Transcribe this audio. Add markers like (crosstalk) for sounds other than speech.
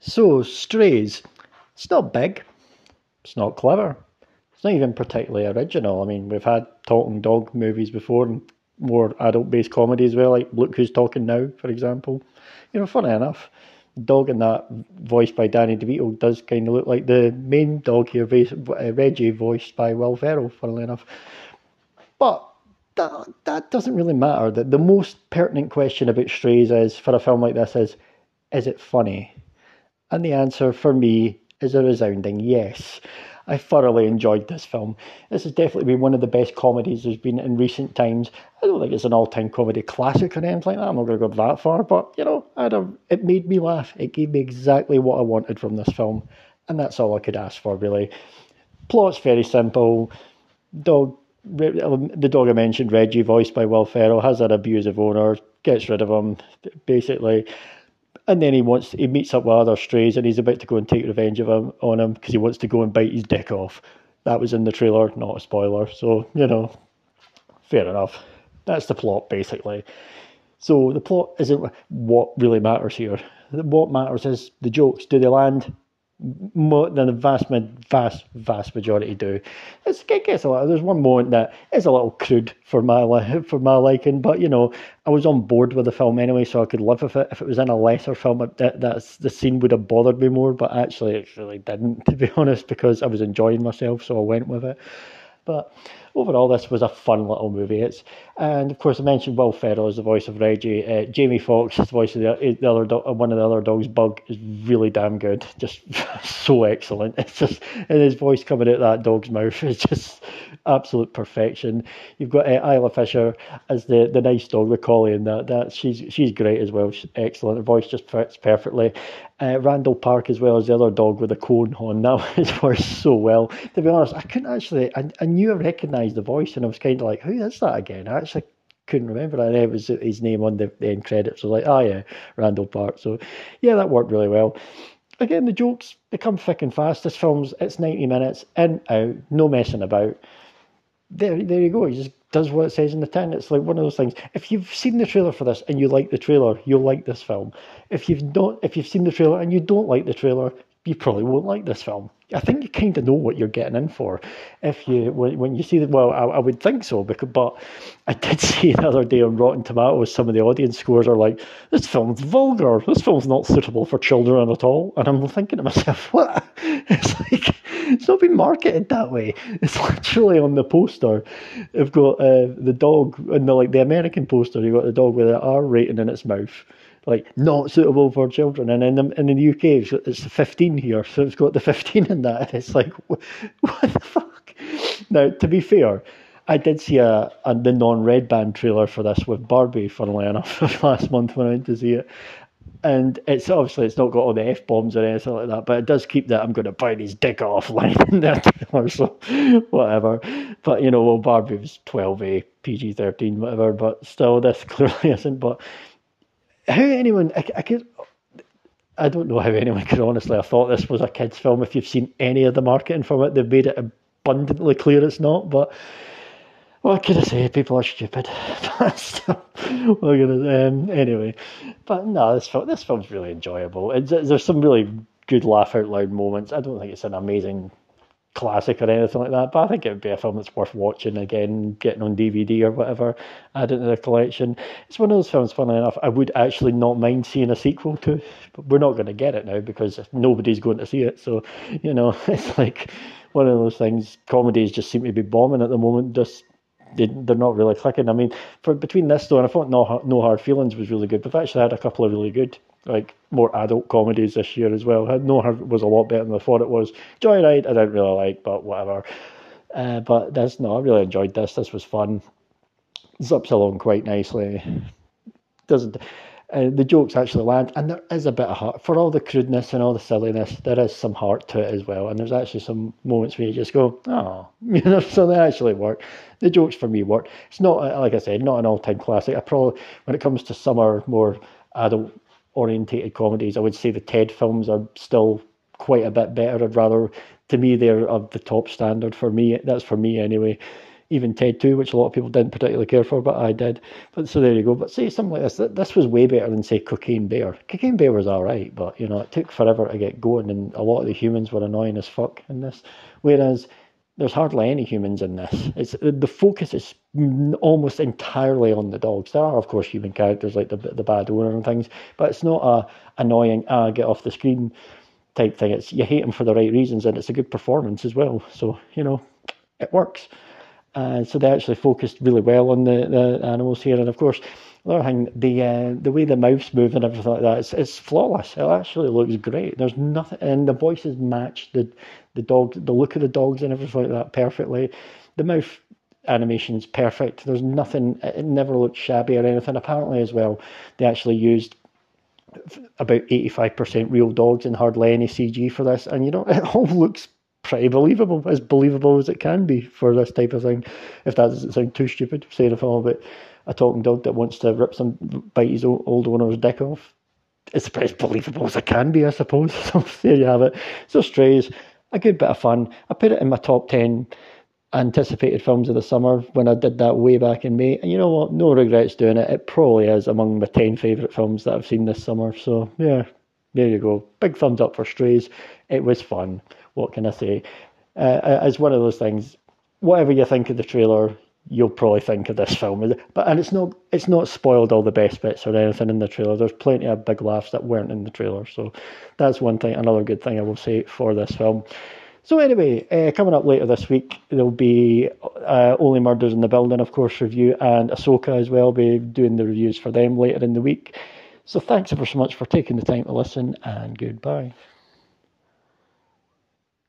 So, Strays. It's not big. It's not clever. It's not even particularly original. I mean, we've had talking dog movies before and more adult based comedy as well, like Look Who's Talking Now, for example. You know, funny enough, dog in that, voiced by Danny DeVito, does kind of look like the main dog here, uh, Reggie, voiced by Will Ferrell, funnily enough. But that, that doesn't really matter. The, the most pertinent question about Strays is, for a film like this, is is it funny? And the answer for me is a resounding yes. I thoroughly enjoyed this film. This has definitely been one of the best comedies there's been in recent times. I don't think it's an all-time comedy classic or anything like that. I'm not going to go that far, but you know, it made me laugh. It gave me exactly what I wanted from this film, and that's all I could ask for, really. Plot's very simple. Dog, um, the dog I mentioned, Reggie, voiced by Will Ferrell, has an abusive owner, gets rid of him, basically and then he wants he meets up with other strays and he's about to go and take revenge of him on him because he wants to go and bite his dick off. That was in the trailer, not a spoiler. So you know, fair enough. That's the plot basically. So the plot isn't what really matters here. What matters is the jokes. Do they land? More than the vast, vast, vast majority do. It's, it gets a lot. There's one moment that is a little crude for my for my liking, but you know, I was on board with the film anyway, so I could live with it. If it was in a lesser film, that that's the scene would have bothered me more. But actually, it really didn't, (laughs) to be honest, because I was enjoying myself, so I went with it. But overall, this was a fun little movie. It's and of course I mentioned Will Ferrell as the voice of Reggie. Uh, Jamie Foxx, as the voice of the, the other do- one of the other dogs, Bug, is really damn good. (laughs) Just so excellent. It's just and his voice coming out that dog's mouth is just absolute perfection. You've got uh, Isla Fisher as the, the nice dog, the collie, and that that she's she's great as well. She's excellent. Her voice just fits perfectly. Uh, Randall Park as well as the other dog with the cone on. That (laughs) works so well. To be honest, I couldn't actually. I, I knew I recognised the voice, and I was kind of like, "Who is that again?" I actually couldn't remember. And it was his name on the, the end credits. So like, oh yeah, Randall Park. So yeah, that worked really well. Again, the jokes become thick and fast. This film's it's ninety minutes in out, no messing about. There, there you go. He just does what it says in the tin. It's like one of those things. If you've seen the trailer for this and you like the trailer, you'll like this film. If you've not, if you've seen the trailer and you don't like the trailer, you probably won't like this film. I think you kind of know what you're getting in for if you when, when you see the well, I, I would think so. Because, but I did (laughs) see the other day on Rotten Tomatoes, some of the audience scores are like, "This film's vulgar. This film's not suitable for children at all." And I'm thinking to myself, (laughs) "What? It's like it's not been marketed that way. It's (laughs) literally on the poster. They've got uh, the dog and the like the American poster. You've got the dog with an R rating in its mouth." Like not suitable for children. And in the, in the UK, it's, it's 15 here, so it's got the 15 in that. And it's like, (laughs) what, the fuck? Now, to be fair, I did see a, a the non-red band trailer for this with Barbie, funnily enough, (laughs) last month when I went to see it. And it's obviously it's not got all the f bombs or anything like that, but it does keep that I'm going to bite his dick off (laughs) line in that trailer, so whatever. But you know, well, Barbie was 12A, PG 13, whatever, but still, this clearly isn't. But how anyone I, I could I don't know how anyone could honestly have thought this was a kids' film. If you've seen any of the marketing from it, they've made it abundantly clear it's not. But what can I say? People are stupid. (laughs) We're gonna um, anyway. But no, this film this film's really enjoyable. It's, there's some really good laugh out loud moments. I don't think it's an amazing classic or anything like that. But I think it would be a film that's worth watching again, getting on DVD or whatever, add it to the collection. It's one of those films, funnily enough, I would actually not mind seeing a sequel to, but we're not going to get it now because nobody's going to see it. So, you know, (laughs) it's like one of those things. Comedies just seem to be bombing at the moment. Just they, they're not really clicking. I mean, for between this though, and I thought No, no Hard Feelings was really good. We've actually had a couple of really good like more adult comedies this year as well. No Hard was a lot better than I thought it was. Joyride I didn't really like, but whatever. Uh, but this no, I really enjoyed this. This was fun. Zips along quite nicely. Doesn't uh, the jokes actually land, and there is a bit of heart for all the crudeness and all the silliness. There is some heart to it as well, and there's actually some moments where you just go, "Oh," (laughs) you know. So they actually work. The jokes for me work. It's not like I said, not an all-time classic. I probably, when it comes to summer, more adult orientated comedies, I would say the Ted films are still quite a bit better. I'd rather, to me, they're of the top standard for me. That's for me anyway. even Ted 2, which a lot of people didn't particularly care for, but I did. But so there you go. But say something like this. This was way better than say Cocaine Bear. Cocaine Bear was all right, but you know it took forever to get going, and a lot of the humans were annoying as fuck in this. Whereas there's hardly any humans in this. It's the focus is almost entirely on the dogs. There are, of course, human characters like the the bad owner and things, but it's not a annoying ah get off the screen type thing. It's you hate them for the right reasons, and it's a good performance as well. So you know, it works. Uh, so they actually focused really well on the, the animals here, and of course, another thing, the uh, the way the mouths move and everything like that, it's, it's flawless. It actually looks great. There's nothing, and the voices match the the dog, the look of the dogs and everything like that perfectly. The mouth animation's perfect. There's nothing. It never looked shabby or anything. Apparently, as well, they actually used about 85% real dogs and hardly any CG for this. And you know, (laughs) it all looks pretty believable, as believable as it can be for this type of thing. If that doesn't sound too stupid, saying it film about a talking dog that wants to rip some bite his old owner's dick off. It's as believable as it can be, I suppose. (laughs) So there you have it. So Strays, a good bit of fun. I put it in my top ten anticipated films of the summer when I did that way back in May. And you know what? No regrets doing it. It probably is among my 10 favourite films that I've seen this summer. So, yeah, there you go. Big thumbs up for Strays. It was fun what can I say? Uh, it's one of those things. Whatever you think of the trailer, you'll probably think of this film. But and it's not it's not spoiled all the best bits or anything in the trailer. There's plenty of big laughs that weren't in the trailer. So that's one thing. Another good thing I will say for this film. So anyway, uh, coming up later this week, there'll be uh, Only Murders in the Building, of course, review, and Ahsoka as well. Be doing the reviews for them later in the week. So thanks ever so much for taking the time to listen, and goodbye.